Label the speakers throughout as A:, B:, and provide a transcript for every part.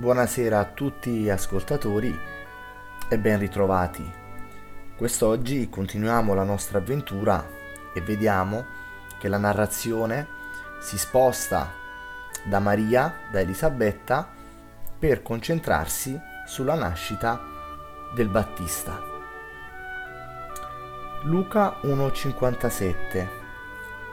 A: Buonasera a tutti gli ascoltatori e ben ritrovati. Quest'oggi continuiamo la nostra avventura e vediamo che la narrazione si sposta da Maria, da Elisabetta, per concentrarsi sulla nascita del Battista. Luca 1,57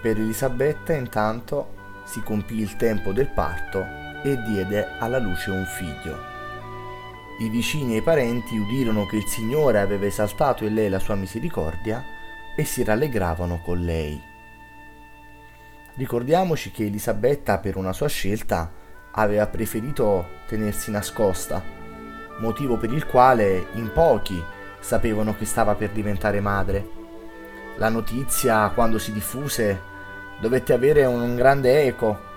A: Per Elisabetta intanto si compì il tempo del parto e diede alla luce un figlio. I vicini e i parenti udirono che il Signore aveva esaltato in lei la sua misericordia e si rallegravano con lei. Ricordiamoci che Elisabetta per una sua scelta aveva preferito tenersi nascosta, motivo per il quale in pochi sapevano che stava per diventare madre. La notizia, quando si diffuse, dovette avere un grande eco,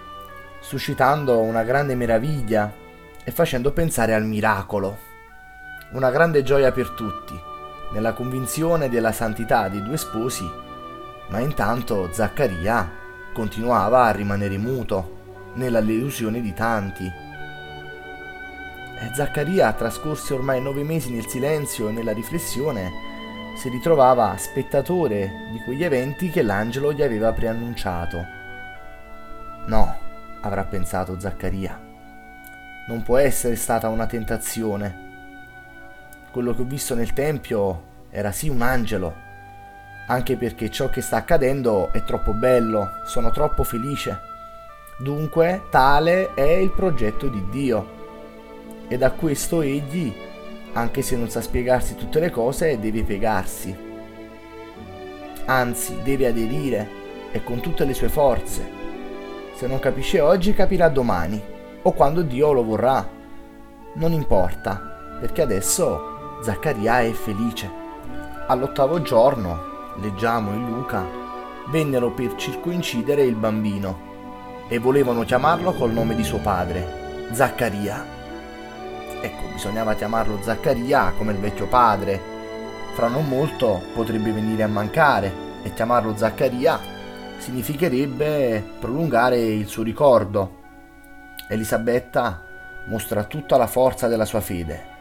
A: suscitando una grande meraviglia e facendo pensare al miracolo. Una grande gioia per tutti, nella convinzione della santità dei due sposi, ma intanto Zaccaria continuava a rimanere muto, nella delusione di tanti e Zaccaria trascorse ormai nove mesi nel silenzio e nella riflessione si ritrovava spettatore di quegli eventi che l'angelo gli aveva preannunciato. No, avrà pensato Zaccaria, non può essere stata una tentazione. Quello che ho visto nel Tempio era sì un angelo, anche perché ciò che sta accadendo è troppo bello, sono troppo felice. Dunque, tale è il progetto di Dio e da questo egli, anche se non sa spiegarsi tutte le cose, deve piegarsi. Anzi, deve aderire e con tutte le sue forze. Se non capisce oggi, capirà domani o quando Dio lo vorrà. Non importa, perché adesso Zaccaria è felice. All'ottavo giorno, leggiamo in Luca, vennero per circoincidere il bambino e volevano chiamarlo col nome di suo padre, Zaccaria. Ecco, bisognava chiamarlo Zaccaria come il vecchio padre. Fra non molto potrebbe venire a mancare e chiamarlo Zaccaria significherebbe prolungare il suo ricordo. Elisabetta mostra tutta la forza della sua fede.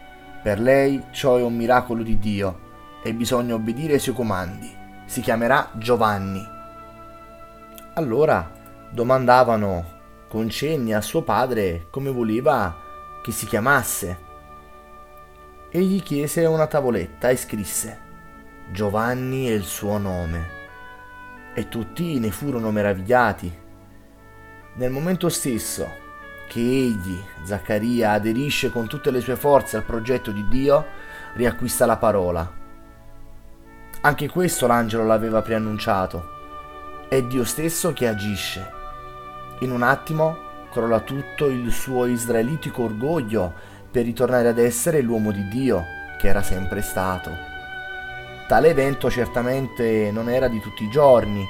A: Per lei ciò è un miracolo di Dio e bisogna obbedire ai suoi comandi. Si chiamerà Giovanni. Allora domandavano con cenni a suo padre come voleva che si chiamasse. Egli chiese una tavoletta e scrisse Giovanni è il suo nome. E tutti ne furono meravigliati. Nel momento stesso che egli, Zaccaria, aderisce con tutte le sue forze al progetto di Dio, riacquista la parola. Anche questo l'angelo l'aveva preannunciato. È Dio stesso che agisce. In un attimo crolla tutto il suo israelitico orgoglio per ritornare ad essere l'uomo di Dio che era sempre stato. Tale evento certamente non era di tutti i giorni.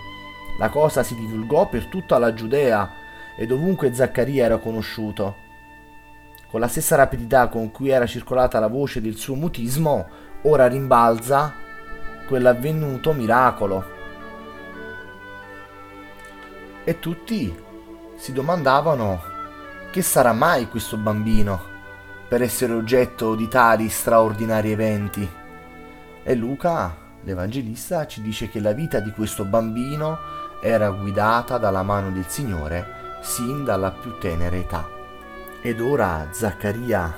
A: La cosa si divulgò per tutta la Giudea e dovunque Zaccaria era conosciuto. Con la stessa rapidità con cui era circolata la voce del suo mutismo, ora rimbalza quell'avvenuto miracolo. E tutti si domandavano che sarà mai questo bambino per essere oggetto di tali straordinari eventi. E Luca, l'Evangelista, ci dice che la vita di questo bambino era guidata dalla mano del Signore sin dalla più tenera età. Ed ora Zaccaria,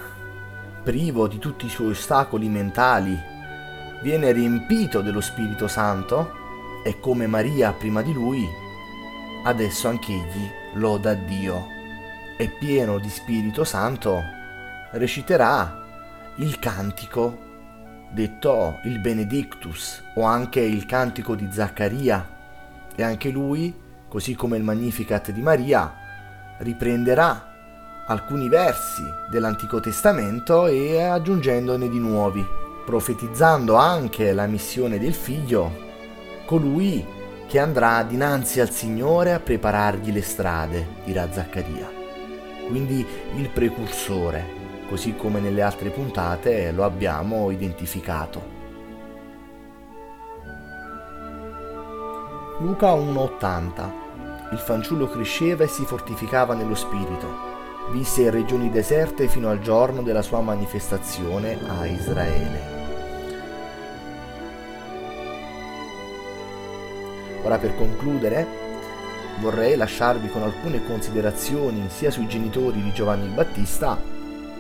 A: privo di tutti i suoi ostacoli mentali, viene riempito dello Spirito Santo e come Maria prima di lui adesso anch'egli loda Dio e pieno di Spirito Santo reciterà il cantico detto il Benedictus o anche il cantico di Zaccaria e anche lui, così come il Magnificat di Maria, riprenderà alcuni versi dell'Antico Testamento e aggiungendone di nuovi, profetizzando anche la missione del figlio, colui che andrà dinanzi al Signore a preparargli le strade, dirà Zaccaria. Quindi il precursore, così come nelle altre puntate lo abbiamo identificato. Luca 1,80 Il fanciullo cresceva e si fortificava nello spirito visse in regioni deserte fino al giorno della sua manifestazione a Israele. Ora per concludere vorrei lasciarvi con alcune considerazioni sia sui genitori di Giovanni Battista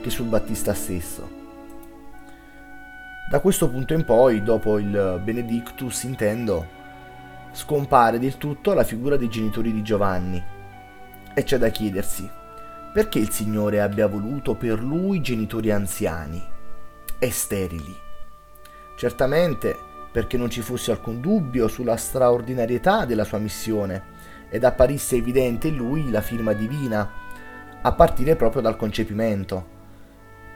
A: che sul Battista stesso. Da questo punto in poi, dopo il Benedictus intendo, scompare del tutto la figura dei genitori di Giovanni e c'è da chiedersi perché il Signore abbia voluto per lui genitori anziani e sterili. Certamente perché non ci fosse alcun dubbio sulla straordinarietà della sua missione ed apparisse evidente in lui la firma divina, a partire proprio dal concepimento,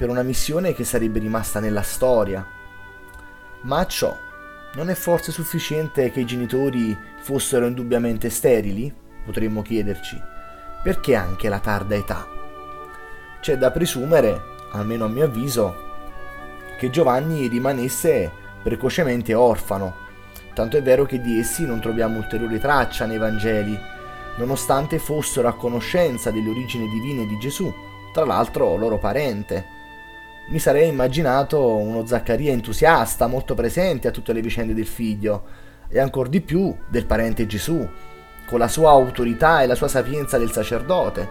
A: per una missione che sarebbe rimasta nella storia. Ma ciò non è forse sufficiente che i genitori fossero indubbiamente sterili? Potremmo chiederci. Perché anche la tarda età? C'è da presumere, almeno a mio avviso, che Giovanni rimanesse precocemente orfano. Tanto è vero che di essi non troviamo ulteriore traccia nei Vangeli, nonostante fossero a conoscenza delle origini divine di Gesù, tra l'altro loro parente. Mi sarei immaginato uno Zaccaria entusiasta, molto presente a tutte le vicende del figlio, e ancor di più del parente Gesù, con la sua autorità e la sua sapienza del sacerdote.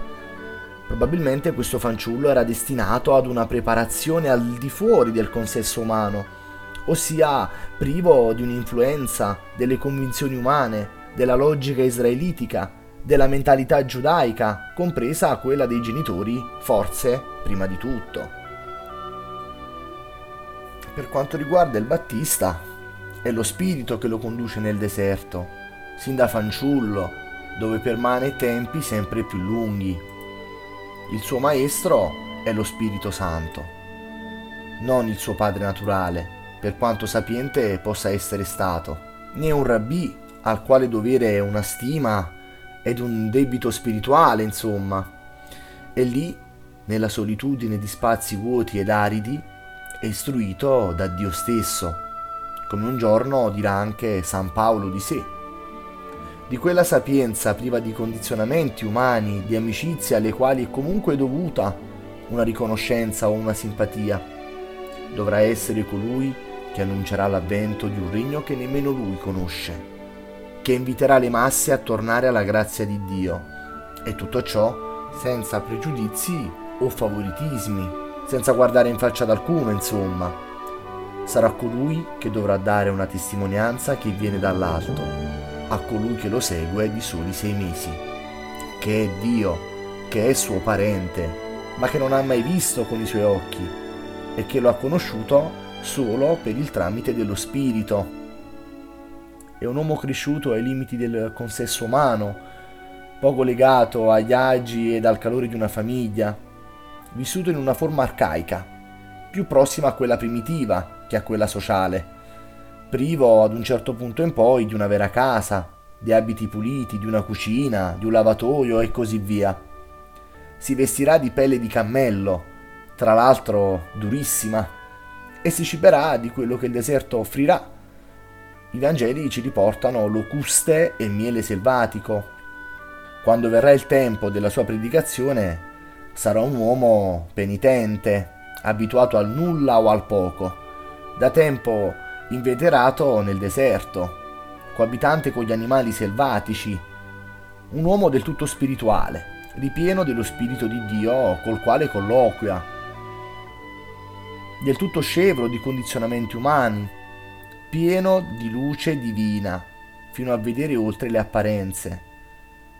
A: Probabilmente questo fanciullo era destinato ad una preparazione al di fuori del consesso umano, ossia privo di un'influenza delle convinzioni umane, della logica israelitica, della mentalità giudaica, compresa quella dei genitori, forse prima di tutto. Per quanto riguarda il Battista, è lo spirito che lo conduce nel deserto, sin da fanciullo, dove permane tempi sempre più lunghi. Il suo maestro è lo Spirito Santo, non il suo padre naturale, per quanto sapiente possa essere stato, né un rabbì al quale dovere una stima ed un debito spirituale, insomma. E lì, nella solitudine di spazi vuoti ed aridi, è istruito da Dio stesso, come un giorno dirà anche San Paolo di sé. Di quella sapienza priva di condizionamenti umani, di amicizie alle quali è comunque dovuta una riconoscenza o una simpatia, dovrà essere colui che annuncerà l'avvento di un regno che nemmeno lui conosce, che inviterà le masse a tornare alla grazia di Dio, e tutto ciò senza pregiudizi o favoritismi, senza guardare in faccia ad alcuno, insomma. Sarà colui che dovrà dare una testimonianza che viene dall'alto, a colui che lo segue di soli sei mesi, che è Dio, che è suo parente, ma che non ha mai visto con i suoi occhi e che lo ha conosciuto solo per il tramite dello spirito. È un uomo cresciuto ai limiti del consesso umano, poco legato agli agi ed al calore di una famiglia, vissuto in una forma arcaica, più prossima a quella primitiva che a quella sociale, privo ad un certo punto in poi di una vera casa, di abiti puliti, di una cucina, di un lavatoio e così via. Si vestirà di pelle di cammello, tra l'altro durissima, e si ciberà di quello che il deserto offrirà. I Vangeli ci riportano locuste e miele selvatico. Quando verrà il tempo della sua predicazione, sarà un uomo penitente, abituato al nulla o al poco, da tempo inveterato nel deserto, coabitante con gli animali selvatici, un uomo del tutto spirituale, ripieno dello Spirito di Dio col quale colloquia, del tutto scevro di condizionamenti umani, pieno di luce divina, fino a vedere oltre le apparenze.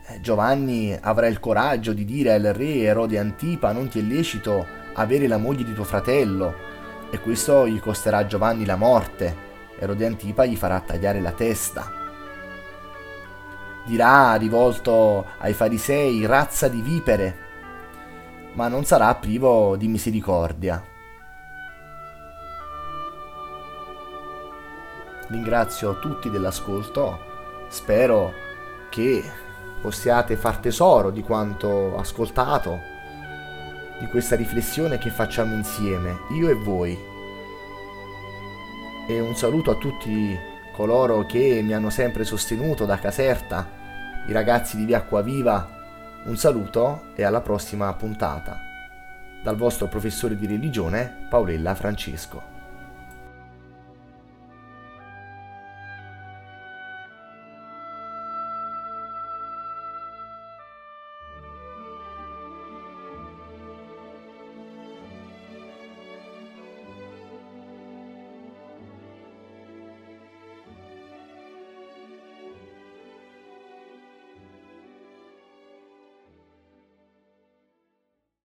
A: Eh, Giovanni avrà il coraggio di dire al re Erode Antipa non ti è lecito avere la moglie di tuo fratello, e questo gli costerà a Giovanni la morte. Erode Antipa gli farà tagliare la testa. Dirà, rivolto ai farisei, razza di vipere, ma non sarà privo di misericordia. ringrazio tutti dell'ascolto, spero che possiate far tesoro di quanto ascoltato, di questa riflessione che facciamo insieme, io e voi. E un saluto a tutti coloro che mi hanno sempre sostenuto da Caserta, i ragazzi di Via Acquaviva Un saluto e alla prossima puntata. Dal vostro professore di religione Paolella Francesco.